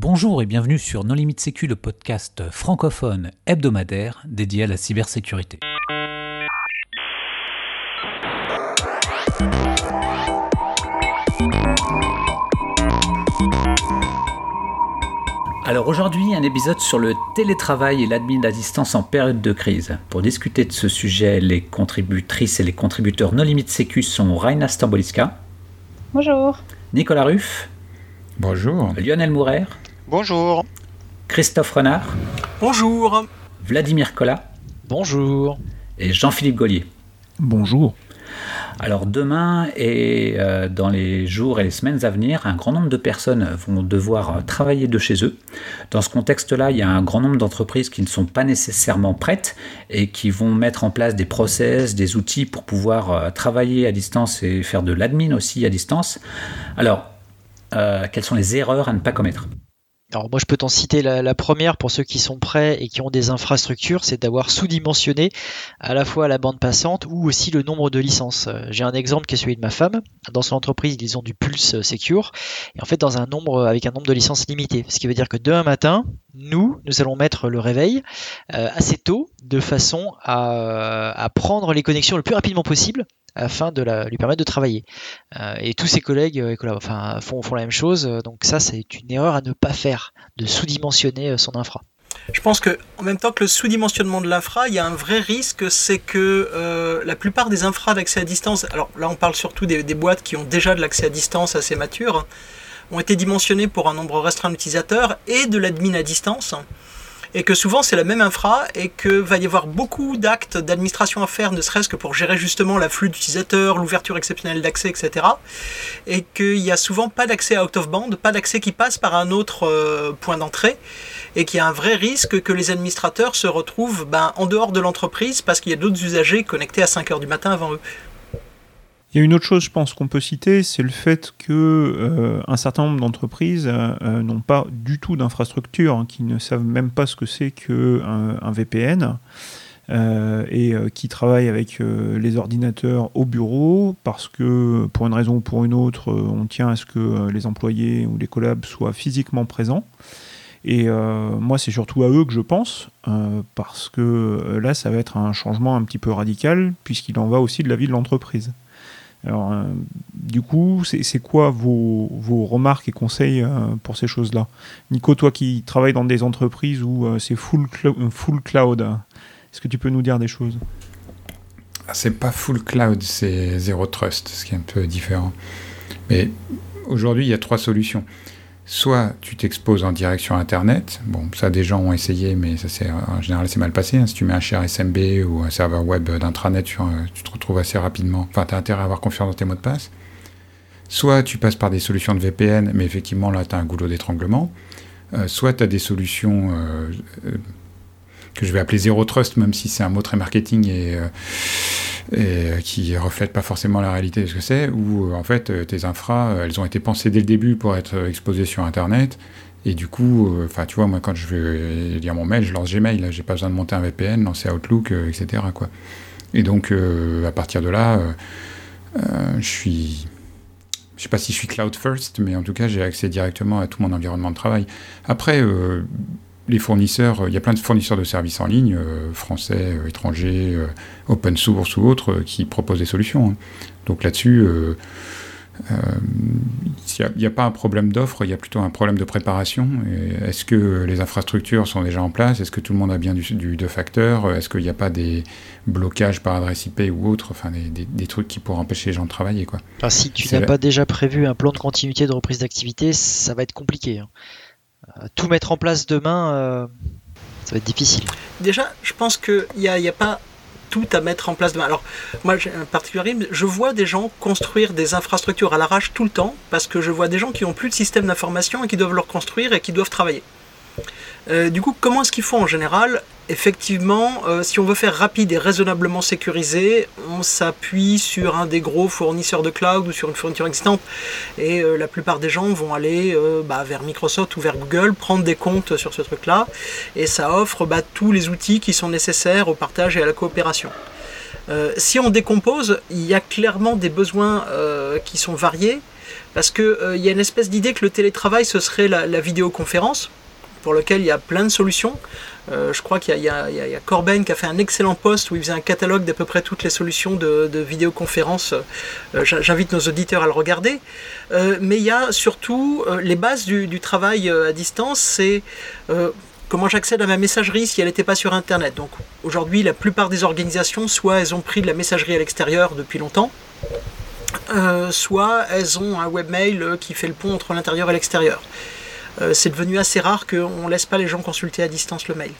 Bonjour et bienvenue sur Non Limite Sécu, le podcast francophone hebdomadaire dédié à la cybersécurité. Alors aujourd'hui, un épisode sur le télétravail et l'admin à distance en période de crise. Pour discuter de ce sujet, les contributrices et les contributeurs Non Limite Sécu sont Raina Stamboliska. Bonjour. Nicolas Ruff. Bonjour. Lionel Mourer. Bonjour. Christophe Renard. Bonjour. Vladimir Collat. Bonjour. Et Jean-Philippe Gaulier. Bonjour. Alors demain et euh, dans les jours et les semaines à venir, un grand nombre de personnes vont devoir travailler de chez eux. Dans ce contexte-là, il y a un grand nombre d'entreprises qui ne sont pas nécessairement prêtes et qui vont mettre en place des process, des outils pour pouvoir euh, travailler à distance et faire de l'admin aussi à distance. Alors, euh, quelles sont les erreurs à ne pas commettre? Alors moi je peux t'en citer la, première pour ceux qui sont prêts et qui ont des infrastructures, c'est d'avoir sous-dimensionné à la fois la bande passante ou aussi le nombre de licences. Euh, j'ai un exemple qui est celui de ma femme. Dans son entreprise, ils ont du Pulse Secure et en fait dans un nombre avec un nombre de licences limité. Ce qui veut dire que demain matin, nous, nous allons mettre le réveil euh, assez tôt de façon à, à prendre les connexions le plus rapidement possible afin de lui permettre de travailler. Euh, et tous ses collègues euh, font, la même chose, donc ça c'est une erreur à ne pas faire, de sous-dimensionner euh, son infra. Je pense que en même temps que le sous-dimensionnement de l'infra, il y a un vrai risque, c'est que la plupart des infras d'accès à distance, alors là on parle surtout des, des boîtes qui ont déjà de l'accès à distance assez mature, ont été dimensionnées pour un nombre restreint d'utilisateurs et de l'admin à distance et que souvent c'est la même infra et que va y avoir beaucoup d'actes d'administration à faire, ne serait-ce que pour gérer justement l'afflux d'utilisateurs, l'ouverture exceptionnelle d'accès, etc. Et qu'il n'y a souvent pas d'accès out of band, pas d'accès qui passe par un autre euh, point d'entrée et qu'il y a un vrai risque que les administrateurs se retrouvent ben, en dehors de l'entreprise parce qu'il y a d'autres usagers connectés à 5 heures du matin avant eux. Il une autre chose, je pense, qu'on peut citer, c'est le fait que euh, un certain nombre d'entreprises euh, n'ont pas du tout d'infrastructure, hein, qui ne savent même pas ce que c'est qu'un un VPN. Euh, et qui travaillent avec les ordinateurs au bureau parce que pour une raison ou pour une autre, on tient à ce que les employés ou les collabs soient physiquement présents. Et moi, c'est surtout à eux que je pense, parce que là, ça va être un changement un petit peu radical, puisqu'il en va aussi de la vie de l'entreprise. Alors, euh, du coup, c'est quoi vos, remarques et conseils euh, pour ces choses-là? Nico, toi qui travailles dans des entreprises où euh, c'est full, cloud, est-ce que tu peux nous dire des choses? Ah, C'est pas full cloud, c'est zéro trust, ce qui est un peu différent. Mais aujourd'hui, il y a trois solutions soit tu t'exposes en direct sur Internet. Bon, ça, des gens ont essayé, mais ça, en général, c'est mal passé. Hein. Si tu mets un share SMB ou un serveur web d'intranet, tu, tu te retrouves assez rapidement. Enfin, tu as intérêt à avoir confiance dans tes mots de passe. Soit tu passes par des solutions de VPN, mais effectivement, là, tu as un goulot d'étranglement. Euh, soit tu as des solutions euh, euh, que je vais appeler zéro trust, même si c'est un mot très marketing et et euh, qui reflète pas forcément la réalité de ce que c'est, où euh, en fait euh, tes infras, elles ont été pensées dès le début pour être exposées sur Internet, et du coup, enfin tu vois, moi quand je veux lire mon mail, je lance Gmail, j'ai pas besoin de monter un VPN, lancer Outlook, etc. Quoi. Et donc à partir de là, je suis je sais pas si je suis cloud first, mais en tout cas, j'ai accès directement à tout mon environnement de travail. Après, les fournisseurs, il y a plein de fournisseurs de services en ligne, euh, français, euh, étrangers, euh, open source ou autres, qui proposent des solutions. Hein. Donc là-dessus, il n'y a, pas un problème d'offre, il y a plutôt un problème de préparation. Est-ce que les infrastructures sont déjà en place? Est-ce que tout le monde a bien du, du deux facteurs Est-ce qu'il n'y a pas des blocages par adresse IP ou autre? Enfin, des, trucs qui pourraient empêcher les gens de travailler. Quoi. si tu n'as pas déjà prévu un plan de continuité de reprise d'activité, ça va être compliqué. Hein. Tout mettre en place demain, euh, ça va être difficile. Déjà, je pense qu'il n'y a, a pas tout à mettre en place demain. Alors, moi, j'ai un particularisme, je vois des gens construire des infrastructures à l'arrache tout le temps, parce que je vois des gens qui n'ont plus de système d'information et qui doivent le reconstruire et qui doivent travailler. Euh, du coup, comment est-ce qu'il faut en général? Effectivement, euh, si on veut faire rapide et raisonnablement sécurisé, on s'appuie sur un des gros fournisseurs de cloud ou sur une fourniture existante. Et euh, la plupart des gens vont aller bah, vers Microsoft ou vers Google, prendre des comptes sur ce truc-là. Et ça offre bah, tous les outils qui sont nécessaires au partage et à la coopération. si on décompose, il y a clairement des besoins qui sont variés. parce qu'il il y a une espèce d'idée que le télétravail, ce serait la vidéoconférence, pour lequel il y a plein de solutions. Euh, je crois qu'il y, a Corben qui a fait un excellent post où il faisait un catalogue d'à peu près toutes les solutions de, vidéoconférence. Euh, j'invite nos auditeurs à le regarder. Euh, mais il y a surtout les bases du, travail à distance, c'est comment j'accède à ma messagerie si elle n'était pas sur Internet. Donc aujourd'hui, la plupart des organisations, soit elles ont pris de la messagerie à l'extérieur depuis longtemps, soit elles ont un webmail qui fait le pont entre l'intérieur et l'extérieur. Euh, c'est devenu assez rare qu'on ne laisse pas les gens consulter à distance le mail.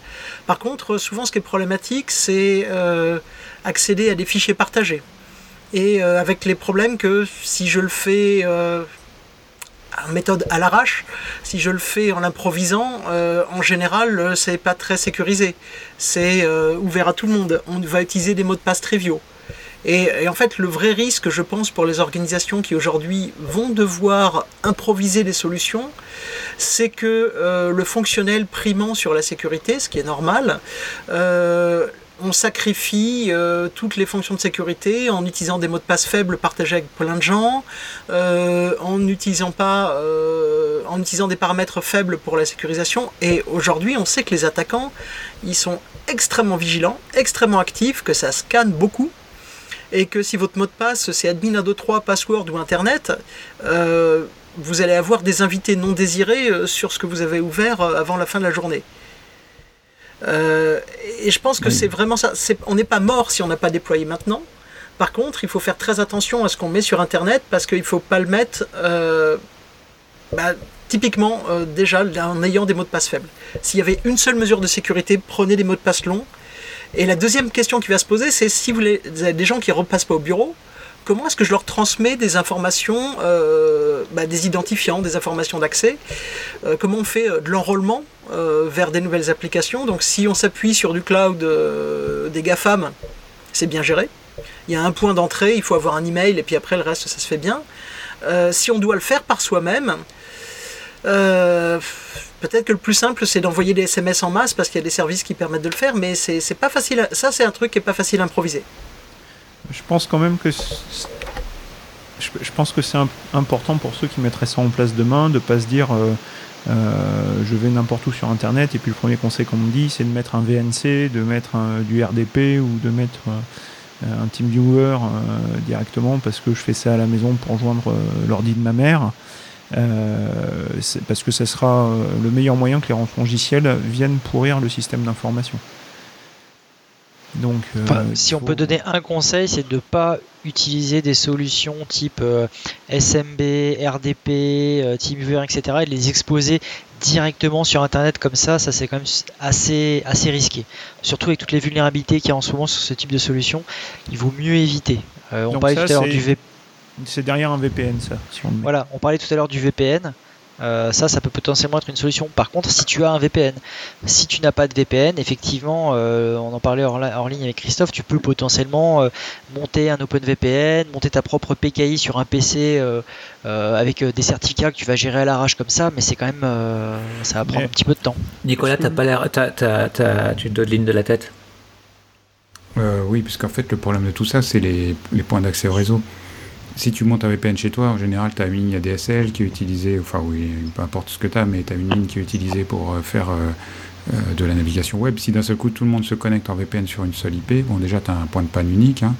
Par contre, souvent ce qui est problématique, c'est euh, accéder à des fichiers partagés. Et euh, avec les problèmes que si je le fais en méthode à l'arrache, si je le fais en l'improvisant, en général, c'est pas très sécurisé. C'est ouvert à tout le monde. On va utiliser des mots de passe triviaux. Et, en fait, le vrai risque, je pense, pour les organisations qui aujourd'hui vont devoir improviser des solutions, c'est que euh, le fonctionnel primant sur la sécurité, ce qui est normal, euh, on sacrifie euh, toutes les fonctions de sécurité en utilisant des mots de passe faibles partagés avec plein de gens, en n'utilisant pas, en utilisant des paramètres faibles pour la sécurisation. Et aujourd'hui, on sait que les attaquants, ils sont extrêmement vigilants, extrêmement actifs, que ça scanne beaucoup et que si votre mot de passe c'est admin123 password ou internet, euh, vous allez avoir des invités non désirés euh, sur ce que vous avez ouvert euh, avant la fin de la journée. et je pense que c'est vraiment ça. on n'est pas mort si on n'a pas déployé maintenant. Par contre, il faut faire très attention à ce qu'on met sur Internet parce qu'il ne faut pas le mettre bah, typiquement déjà en ayant des mots de passe faibles. S'il y avait une seule mesure de sécurité, prenez des mots de passe longs et la deuxième question qui va se poser, c'est si vous, avez des gens qui ne repassent pas au bureau, comment est-ce que je leur transmets des informations, euh, bah, des identifiants, des informations d'accès euh, Comment on fait euh, de l'enrôlement vers des nouvelles applications? Donc si on s'appuie sur du cloud des GAFAM, c'est bien géré. Il y a un point d'entrée, il faut avoir un email et puis après le reste ça se fait bien. si on doit le faire par soi-même, Peut-être que le plus simple, c'est d'envoyer des SMS en masse parce qu'il y a des services qui permettent de le faire, mais c'est pas facile. Ça, c'est un truc qui est pas facile à improviser. Je pense quand même que je, pense que c'est important pour ceux qui mettraient ça en place demain de pas se dire euh, euh, je vais n'importe où sur internet et puis le premier conseil qu'on me dit c'est de mettre un VNC, de mettre du RDP ou de mettre euh, un TeamViewer directement parce que je fais ça à la maison pour rejoindre l'ordi de ma mère. Euh, parce que ce sera euh, le meilleur moyen que les logiciels viennent pourrir le système d'information. Donc, euh, si on peut donner un conseil, c'est de ne pas utiliser des solutions type SMB, RDP, TeamViewer, etc. et de les exposer directement sur Internet comme ça. Ça, c'est quand même assez, assez risqué. Surtout avec toutes les vulnérabilités qu'il y a en ce moment sur ce type de solution, il vaut mieux éviter. on parlait tout à l'heure du VP c'est derrière un VPN, ça. voilà, on parlait tout à l'heure du VPN. Euh, ça, ça peut potentiellement être une solution. Par contre, si tu as un VPN, si tu n'as pas de VPN, effectivement, euh, on en parlait hors, ligne avec Christophe, tu peux potentiellement euh, monter un OpenVPN, monter ta propre PKI sur un PC avec des certificats que tu vas gérer à l'arrache comme ça, mais c'est quand même, ça va prendre un petit peu de temps. Nicolas, t'as pas l'air, tu te ligne de la tête? oui, puisqu'en fait, le problème de tout ça, c'est les, les points d'accès au réseau si tu montes un VPN chez toi, en général, tu as une ligne ADSL qui est utilisée, enfin oui, peu importe ce que tu as, mais tu as une ligne qui est utilisée pour euh, faire euh, euh, de la navigation web. Si d'un seul coup tout le monde se connecte en VPN sur une seule IP, bon déjà tu as un point de panne unique, hein,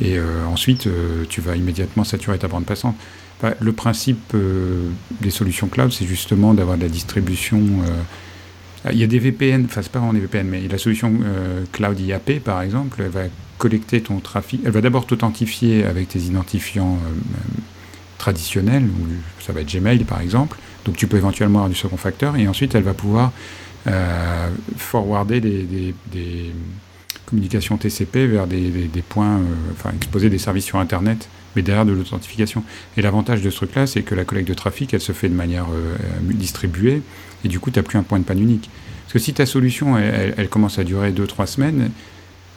et ensuite tu vas immédiatement saturer ta bande passante. le principe des solutions cloud, c'est justement d'avoir de la distribution. il y a des VPN, enfin c'est pas vraiment des VPN, mais la solution Cloud IAP par exemple, elle va collecter ton trafic. Elle va d'abord t'authentifier avec tes identifiants euh, euh, traditionnels, ça va être Gmail par exemple. Donc tu peux éventuellement avoir du second facteur et ensuite elle va pouvoir euh, forwarder des, communications TCP vers des, points, enfin exposer des services sur Internet, mais derrière de l'authentification. Et l'avantage de ce truc-là, c'est que la collecte de trafic, elle se fait de manière distribuée et du coup, tu n'as plus un point de panne unique. Parce que si ta solution, elle, elle commence à durer 2-3 semaines,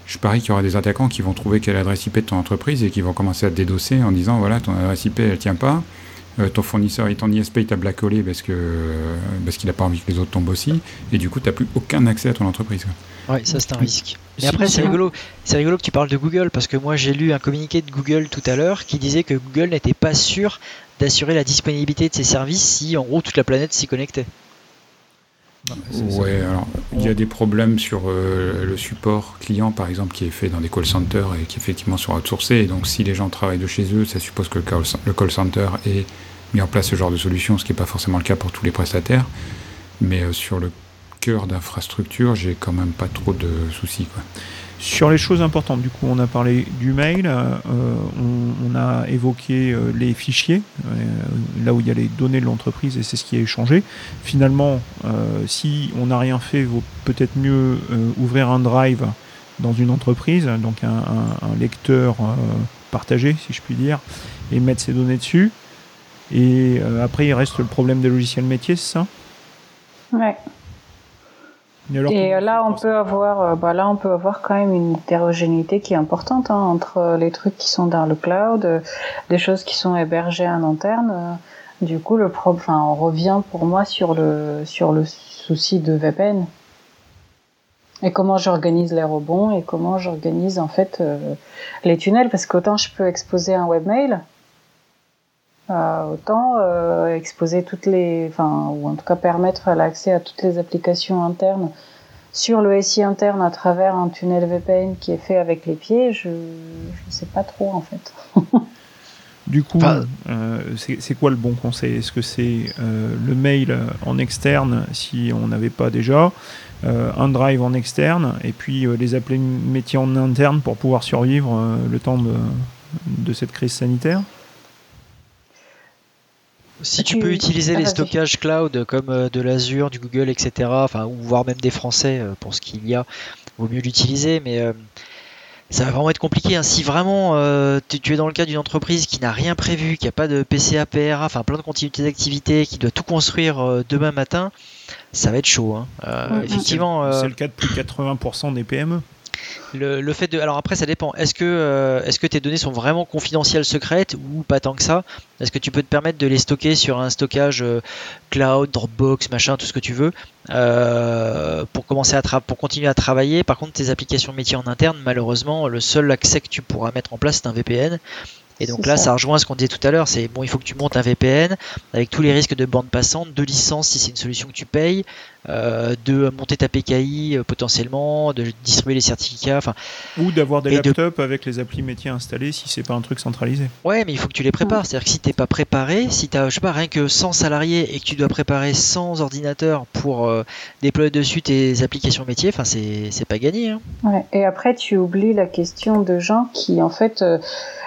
je parie qu'il y aura des attaquants qui vont trouver quelle adresse IP de ton entreprise et qui vont commencer à te dédosser en disant voilà, ton adresse IP elle tient pas. ton fournisseur et ton ISP t'a blackholé parce que parce qu'il n'a pas envie que les autres tombent aussi, et du coup, tu n'as plus aucun accès à ton entreprise. Oui, ça c'est un risque. Mais après, c'est rigolo, c'est rigolo que tu parles de Google parce que moi j'ai lu un communiqué de Google tout à l'heure qui disait que Google n'était pas sûr d'assurer la disponibilité de ses services si en gros toute la planète s'y connectait. Ouais, alors il y a des problèmes sur euh, le support client par exemple qui est fait dans des call centers et qui effectivement sont outsourcés. Et donc si les gens travaillent de chez eux, ça suppose que le call, le call center ait mis en place ce genre de solution, ce qui n'est pas forcément le cas pour tous les prestataires. Mais euh, sur le cœur d'infrastructure, j'ai quand même pas trop de soucis. Quoi. Sur les choses importantes, du coup, on a parlé du mail, euh, on, a évoqué euh, les fichiers, euh, là où il y a les données de l'entreprise et c'est ce qui est échangé. Finalement, si on n'a rien fait, il vaut peut-être mieux ouvrir un drive dans une entreprise, donc un, un lecteur partagé, si je puis dire, et mettre ces données dessus. Et après, il reste le problème des logiciels métiers, c'est ça? Ouais. Et euh, là, on peut avoir, euh, bah là, on peut avoir quand même une hétérogénéité qui est importante hein, entre les trucs qui sont dans le cloud, euh, des choses qui sont hébergées en interne. Du coup, le enfin, on revient pour moi sur le sur le souci de VPN et comment j'organise les rebonds et comment j'organise en fait les tunnels parce qu'autant je peux exposer un webmail, euh, autant euh, exposer toutes les, enfin, ou en tout cas permettre l'accès à toutes les applications internes. Sur le SI interne à travers un tunnel VPN qui est fait avec les pieds, je ne sais pas trop en fait. du coup, euh, c'est quoi le bon conseil? Est-ce que c'est le mail en externe si on n'avait pas déjà, un drive en externe, et puis les appeler métiers en interne pour pouvoir survivre le temps de, de cette crise sanitaire? Si tu peux utiliser les stockages cloud comme euh, de l'Azure, du Google, etc., enfin, ou voire même des Français euh, pour ce qu'il y a, vaut mieux l'utiliser, mais euh, ça va vraiment être compliqué. Hein. Si vraiment tu, es dans le cas d'une entreprise qui n'a rien prévu, qui n'a pas de PCA, PRA, enfin plein de continuité d'activité, qui doit tout construire demain matin, ça va être chaud. Hein. Effectivement. C'est le cas de plus de 80% des PME. Le, fait de. Alors après, ça dépend. Est-ce que, euh, est-ce que tes données sont vraiment confidentielles, secrètes ou pas tant que ça? Est-ce que tu peux te permettre de les stocker sur un stockage euh, cloud, Dropbox, machin, tout ce que tu veux, euh, pour continuer à travailler? Par contre, tes applications métiers en interne, malheureusement, le seul accès que tu pourras mettre en place, c'est un VPN. Et donc là, ça. rejoint ce qu'on disait tout à l'heure, c'est bon, il faut que tu montes un VPN avec tous les risques de bande passante, de licence si c'est une solution que tu payes, euh, de monter ta PKI euh, potentiellement, de distribuer les certificats, enfin. Ou d'avoir des laptops avec les applis métiers installés si c'est pas un truc centralisé. Ouais, mais il faut que tu les prépares. C'est-à-dire que si t'es pas préparé, si t'as, je sais pas, rien que 100 salariés et que tu dois préparer 100 ordinateurs pour euh, déployer dessus tes applications métiers, enfin c'est, c'est pas gagné. Hein. Ouais. Et après, tu oublies la question de gens qui en fait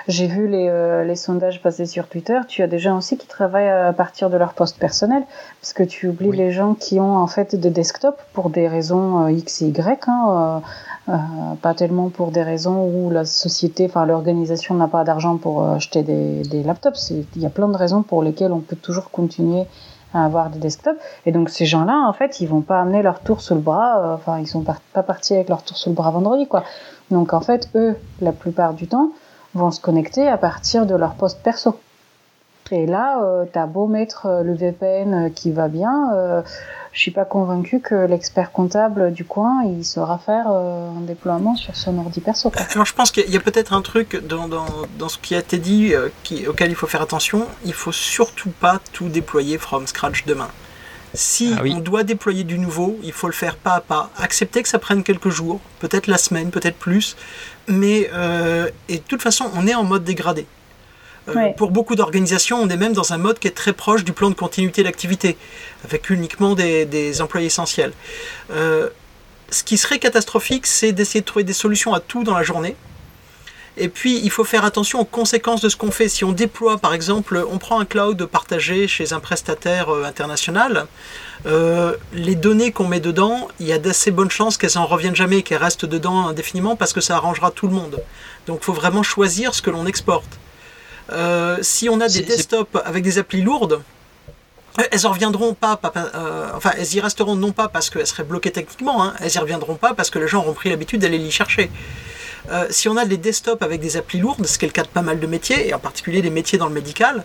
j'ai vu les, euh, les, sondages passés sur Twitter. Tu as des gens aussi qui travaillent à partir de leur poste personnel, parce que tu oublies les gens qui ont en fait des desktops pour des raisons euh, X et Y, hein, euh, pas tellement pour des raisons où la société, enfin l'organisation n'a pas d'argent pour acheter des, des laptops. Il y a plein de raisons pour lesquelles on peut toujours continuer à avoir des desktops. Et donc ces gens-là, en fait, ils vont pas amener leur tour sous le bras. Enfin, ils sont pas partis avec leur tour sous le bras vendredi, quoi. Donc en fait, eux, la plupart du temps, vont se connecter à partir de leur poste perso. Et là, euh, tu as beau mettre euh, le VPN euh, qui va bien, je suis pas convaincu que l'expert comptable du coin, il saura faire un déploiement sur son ordi perso. Alors je pense qu'il y a peut-être un truc dans, dans, dans, ce qui a été dit auquel il faut faire attention. Il faut surtout pas tout déployer from scratch demain. Si ah on doit déployer du nouveau, il faut le faire pas à pas. Accepter que ça prenne quelques jours, peut-être la semaine, peut-être plus. Mais euh, et de toute façon, on est en mode dégradé. Euh, pour beaucoup d'organisations, on est même dans un mode qui est très proche du plan de continuité d'activité, avec uniquement des, employés essentiels. Euh, ce qui serait catastrophique, c'est d'essayer de trouver des solutions à tout dans la journée. Et puis, il faut faire attention aux conséquences de ce qu'on fait. Si on déploie, par exemple, on prend un cloud partagé chez un prestataire international, euh, les données qu'on met dedans, il y a d'assez bonnes chances qu'elles en reviennent jamais, qu'elles restent dedans indéfiniment parce que ça arrangera tout le monde. Donc il faut vraiment choisir ce que l'on exporte. Euh, si on a des desktops avec des applis lourdes, elles en reviendront pas, euh, enfin elles y resteront non pas parce qu'elles seraient bloquées techniquement, hein, elles y reviendront pas parce que les gens auront pris l'habitude d'aller les chercher. Euh, si on a des desktops avec des applis lourdes, ce qui est le cas de pas mal de métiers, et en particulier des métiers dans le médical,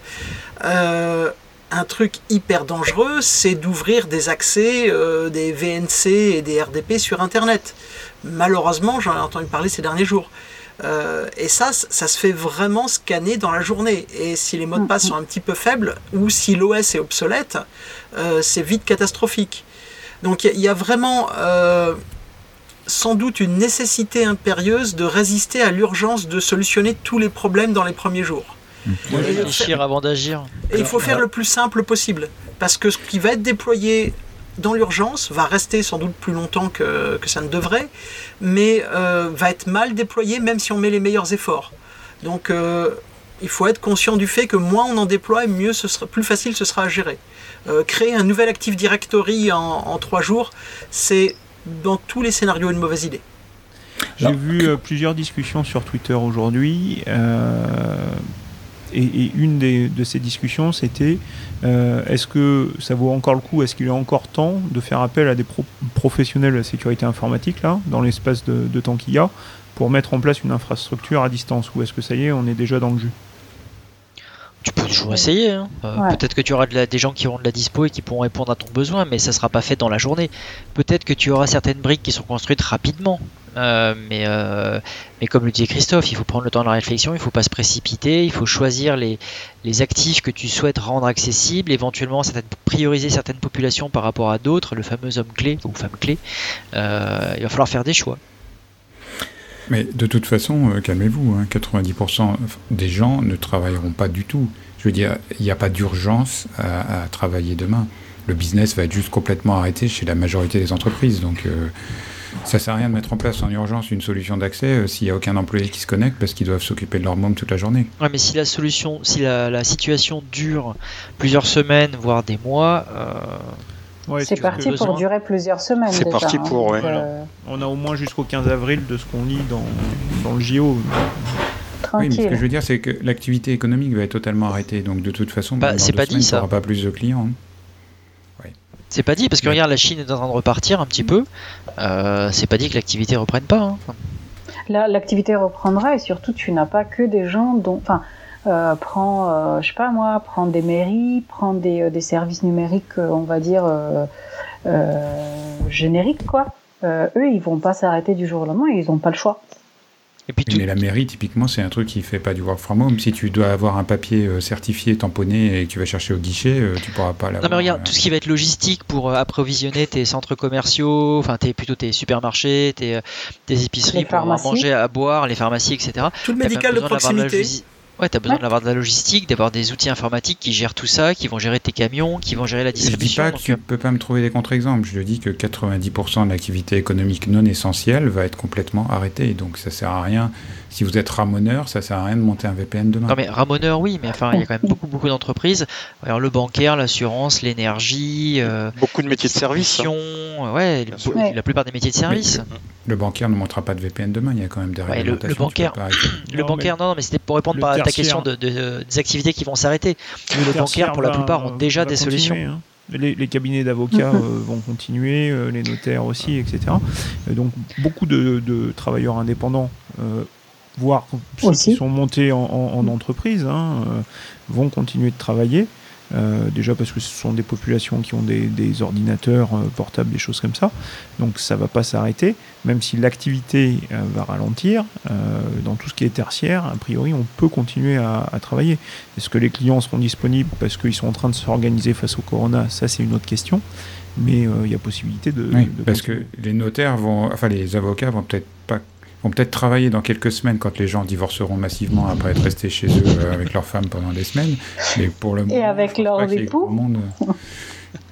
euh, un truc hyper dangereux, c'est d'ouvrir des accès, euh, des VNC et des RDP sur Internet. Malheureusement, j'en ai entendu parler ces derniers jours. Euh, et ça, ça se fait vraiment scanner dans la journée. Et si les mots de passe sont un petit peu faibles ou si l'OS est obsolète, euh, c'est vite catastrophique. Donc il y, y, a vraiment sans doute une nécessité impérieuse de résister à l'urgence de solutionner tous les problèmes dans les premiers jours. De réfléchir avant d'agir. Et il faut faire le plus simple possible. Parce que ce qui va être déployé dans l'urgence va rester sans doute plus longtemps que, que ça ne devrait, mais euh, va être mal déployé même si on met les meilleurs efforts. Donc euh, il faut être conscient du fait que moins on en déploie, mieux ce sera, plus facile ce sera à gérer. Euh, créer un nouvel Active Directory en, en trois jours, c'est dans tous les scénarios une mauvaise idée. J'ai vu euh, plusieurs discussions sur Twitter aujourd'hui. Euh, et, et, une des, de ces discussions, c'était euh, est-ce que ça vaut encore le coup, est-ce qu'il est encore temps de faire appel à des pro professionnels de la sécurité informatique, là, dans l'espace de, de, temps qu'il y a, pour mettre en place une infrastructure à distance Ou est-ce que ça y est, on est déjà dans le jus? Tu peux toujours essayer. Hein. Euh, ouais. Peut-être que tu auras de la, des gens qui auront de la dispo et qui pourront répondre à ton besoin, mais ça ne sera pas fait dans la journée. Peut-être que tu auras certaines briques qui sont construites rapidement. Euh, mais, euh, mais comme le disait Christophe, il faut prendre le temps de la réflexion, il ne faut pas se précipiter, il faut choisir les, les actifs que tu souhaites rendre accessibles, éventuellement certaines, prioriser certaines populations par rapport à d'autres, le fameux homme clé ou femme clé. Euh, il va falloir faire des choix. Mais de toute façon, calmez-vous, hein, 90% des gens ne travailleront pas du tout. Je veux dire, il n'y a pas d'urgence à, à, travailler demain. Le business va être juste complètement arrêté chez la majorité des entreprises. Donc, euh, ça ne sert à rien de mettre en place en urgence une solution d'accès euh, s'il n'y a aucun employé qui se connecte parce qu'ils doivent s'occuper de leur môme toute la journée. Ouais, mais si la solution, si la, la situation dure plusieurs semaines, voire des mois. Euh... Ouais, c'est parti pour durer plusieurs semaines. C'est parti pour, hein, ouais. Euh... On a au moins jusqu'au 15 avril de ce qu'on lit dans, dans le JO. Tranquille. Oui, mais ce que je veux dire, c'est que l'activité économique va être totalement arrêtée. Donc, de toute façon, bah, c'est pas semaines, dit ça. pas plus de clients. Hein. Ouais. C'est pas dit parce que ouais. regarde, la Chine est en train de repartir un petit peu. Euh, c'est pas dit que l'activité reprenne pas. Hein. L'activité reprendra et surtout, tu n'as pas que des gens dont. Enfin, euh, prends, euh, je sais pas moi, prends des mairies, prends des, euh, des services numériques, on va dire, génériques, quoi. eux, ils vont pas s'arrêter du jour au lendemain, ils n'ont pas le choix. Et puis tout... Mais la mairie, typiquement, c'est un truc qui fait pas du work from home. Si tu dois avoir un papier euh, certifié, tamponné et que tu vas chercher au guichet, euh, tu pourras pas l'avoir. Non mais regarde, euh... tout ce qui va être logistique pour approvisionner tes centres commerciaux, enfin tes, plutôt tes supermarchés, tes, tes épiceries les pour manger, à boire, les pharmacies, etc. Tout le médical de proximité. Ouais, t'as besoin ouais. d'avoir de la logistique, d'avoir des outils informatiques qui gèrent tout ça, qui vont gérer tes camions, qui vont gérer la distribution. Je dis pas que tu peux pas me trouver des contre-exemples. Je dis que 90% de l'activité économique non essentielle va être complètement arrêtée. Donc ça sert à rien. Si vous êtes ramoneur, ça sert à rien de monter un VPN demain. Non mais ramoneur, oui, mais enfin il y a quand même beaucoup beaucoup d'entreprises. Alors le bancaire, l'assurance, l'énergie. Euh, beaucoup de métiers de service. Hein. Ouais, ouais, la plupart des métiers de service. Mais, le bancaire ne montera pas de VPN demain. Il y a quand même des ouais, le, le, bancaire, le non, bancaire, non, mais c'était pour répondre à ta question de, de, de, des activités qui vont s'arrêter. Le, le bancaire, pour la plupart, ont déjà des solutions. Hein. Les, les, cabinets d'avocats euh, vont continuer, euh, les notaires aussi, etc. Euh, donc beaucoup de, de travailleurs indépendants, euh, voire ceux aussi. qui sont montés en, en, en entreprise, hein, vont continuer de travailler. Euh, déjà parce que ce sont des populations qui ont des, des ordinateurs euh, portables, des choses comme ça. Donc ça ne va pas s'arrêter, même si l'activité euh, va ralentir. dans tout ce qui est tertiaire, a priori, on peut continuer à, à travailler. Est-ce que les clients seront disponibles parce qu'ils sont en train de s'organiser face au corona? Ça, c'est une autre question. Mais il y a possibilité de. Oui, de parce que les notaires vont, enfin les avocats vont peut-être pas vont peut-être travailler dans quelques semaines quand les gens divorceront massivement après être restés chez eux euh, avec leur femme pendant des semaines. Mais pour le Et moment, avec leurs époux monde, euh,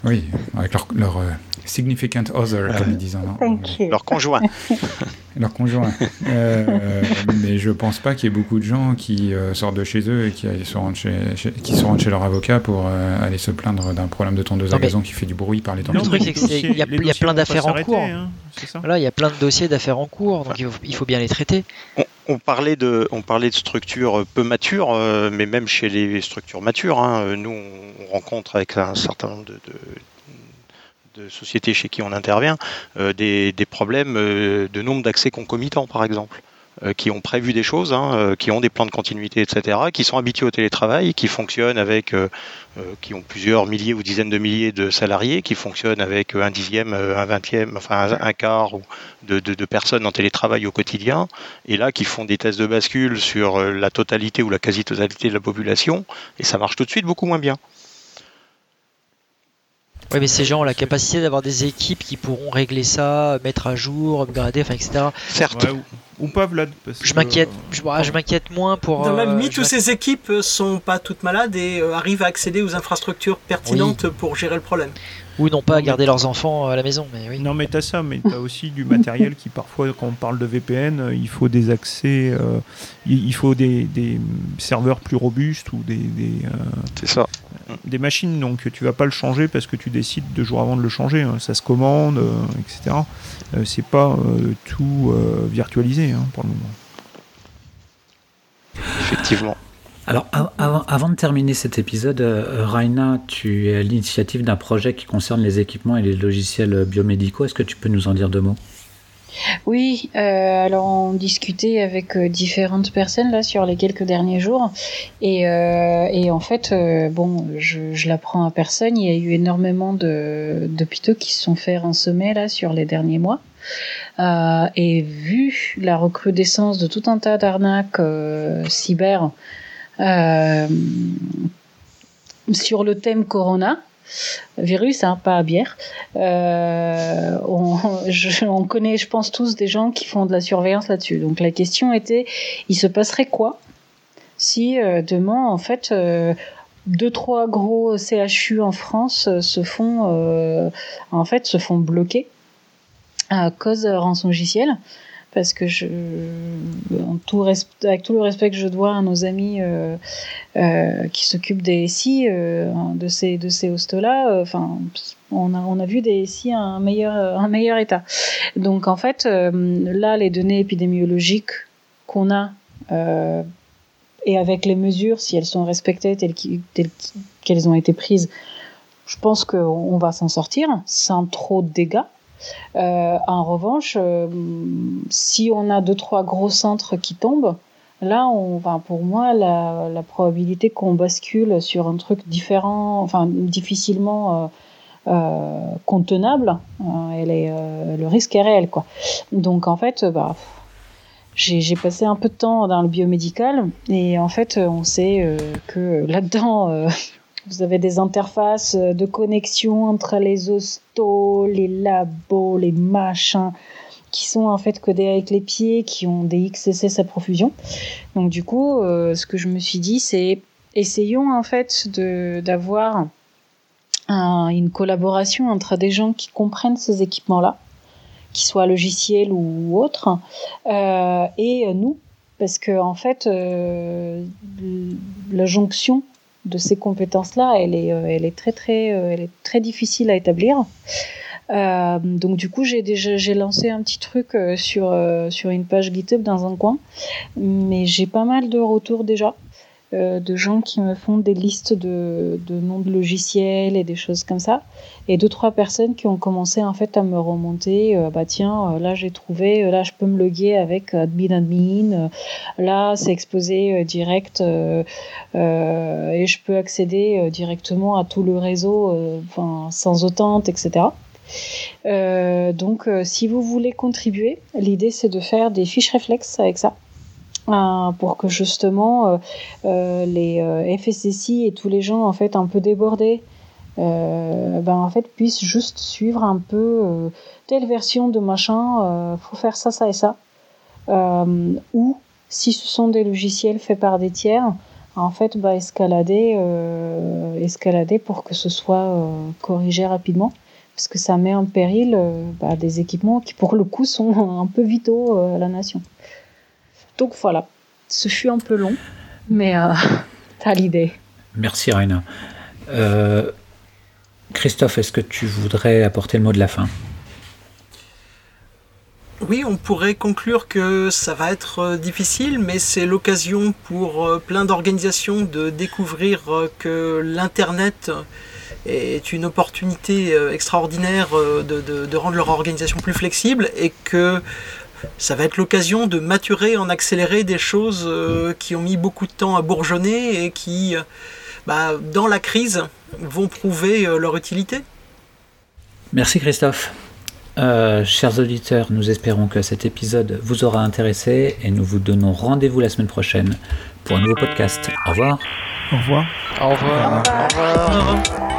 Oui, avec leur, leur euh, significant other, comme ils disent en anglais. Leur conjoint. leur conjoint. Euh, mais je pense pas qu'il y ait beaucoup de gens qui euh, sortent de chez eux et qui se rendent chez, chez, qui se rendent chez leur avocat pour euh, aller se plaindre d'un problème de tondeuse à gazon qui fait du bruit par les temps. Le truc, c'est qu'il y a, y a plein d'affaires en cours. Hein, voilà, il y a plein de dossiers d'affaires en cours, donc il faut, il faut bien les traiter. On, on, parlait de, on parlait de structures peu matures, euh, mais même chez les structures matures, hein, nous, on rencontre avec un certain nombre de, de de sociétés chez qui on intervient, euh, des, problèmes euh, de nombre d'accès concomitants, par exemple. euh, qui ont prévu des choses, hein, qui ont des plans de continuité, etc., qui sont habitués au télétravail, qui fonctionnent avec, qui ont plusieurs milliers ou dizaines de milliers de salariés, qui fonctionnent avec un dixième, un vingtième, enfin un, quart de, personnes en télétravail au quotidien, et là qui font des tests de bascule sur la totalité ou la quasi-totalité de la population, et ça marche tout de suite beaucoup moins bien. Oui, mais ces gens ont la capacité d'avoir des équipes qui pourront régler ça, mettre à jour, upgrader, enfin, etc. Certes. ou, pas Vlad. je m'inquiète, je, je m'inquiète moins pour. Dans la euh, limite, toutes ces équipes sont pas toutes malades et euh, arrivent à accéder aux infrastructures pertinentes pour gérer le problème ou non pas garder leurs enfants à la maison. Mais oui. Non, mais tu as ça, mais tu as aussi du matériel qui, parfois, quand on parle de VPN, euh, il faut des accès, euh, il faut des, serveurs plus robustes ou des. des C'est ça. Des machines, donc tu vas pas le changer parce que tu décides deux jours avant de le changer. Hein. Ça se commande, etc. c'est pas tout virtualisé hein, pour le moment. Effectivement. Alors, avant de terminer cet épisode, euh, Raina, tu es à l'initiative d'un projet qui concerne les équipements et les logiciels biomédicaux. Est-ce que tu peux nous en dire deux mots? Oui, euh, alors on discutait avec euh, différentes personnes là sur les quelques derniers jours et, en fait bon je, l'apprends à personne, il y a eu énormément d'hôpitaux qui se sont fait rançonner là sur les derniers mois. et vu la recrudescence de tout un tas d'arnaques cyber euh, sur le thème Corona, virus, hein, pas à bière. Euh, on, on, connaît, je pense tous, des gens qui font de la surveillance là-dessus. Donc la question était, il se passerait quoi si euh, demain, en fait, euh, deux trois gros CHU en France se font, en fait, se font bloquer à cause rançon logiciel parce que je, avec tout le respect que je dois à nos amis euh, euh, qui s'occupent des SI euh, de ces de ces hostes-là, enfin, on a on a vu des SI à un meilleur un meilleur état. Donc en fait, là, les données épidémiologiques qu'on a et avec les mesures, si elles sont respectées telles qu'elles ont été prises, je pense qu'on va s'en sortir sans trop de dégâts. Euh, en revanche, euh, si on a deux trois gros centres qui tombent, là, on, pour moi, la, probabilité qu'on bascule sur un truc différent, difficilement euh contenable, elle est, le risque est réel, quoi. Donc en fait, bah, j'ai passé un peu de temps dans le biomédical et en fait, on sait que là-dedans vous avez des interfaces euh, de connexion entre les hostos, les labos, les machins qui sont en fait codés avec les pieds, qui ont des XSS à profusion. Donc du coup, euh, ce que je me suis dit, c'est essayons en fait d'avoir un, une collaboration entre des gens qui comprennent ces équipements-là, qui soient logiciels ou autres, euh, et nous, parce que en fait, la jonction de ces compétences-là, elle est, euh, elle est très très, euh, très difficile à établir. Euh, donc du coup, j'ai déjà lancé un petit truc sur sur une page GitHub dans un coin, mais j'ai pas mal de retours déjà. Euh, de gens qui me font des listes de, de, noms de logiciels et des choses comme ça. Et deux, trois personnes qui ont commencé en fait à me remonter, euh, bah tiens, euh, là j'ai trouvé, là je peux me loguer avec admin admin, là c'est exposé direct et je peux accéder directement à tout le réseau sans autante, etc. donc si vous voulez contribuer, l'idée c'est de faire des fiches réflexes avec ça. Euh, pour que justement euh, euh, les FSSI et tous les gens en fait un peu débordés ben en fait puissent juste suivre un peu telle version de machin faut faire ça ça et ça ou si ce sont des logiciels faits par des tiers en fait bah, escalader escalader pour que ce soit corrigé rapidement parce que ça met en péril bah, des équipements qui pour le coup sont un peu vitaux à la nation. Donc voilà, ce fut un peu long, mais euh, t'as l'idée. Merci Raina. Euh, Christophe, est-ce que tu voudrais apporter le mot de la fin? Oui, on pourrait conclure que ça va être euh, difficile, mais c'est l'occasion pour plein d'organisations de découvrir que l'Internet est une opportunité extraordinaire de, de, rendre leur organisation plus flexible et que ça va être l'occasion de maturer, en accélérer des choses qui ont mis beaucoup de temps à bourgeonner et qui, bah, dans la crise, vont prouver leur utilité. Merci Christophe. chers auditeurs, nous espérons que cet épisode vous aura intéressé et nous vous donnons rendez-vous la semaine prochaine pour un nouveau podcast. Au revoir. Au revoir. Au revoir. Au revoir.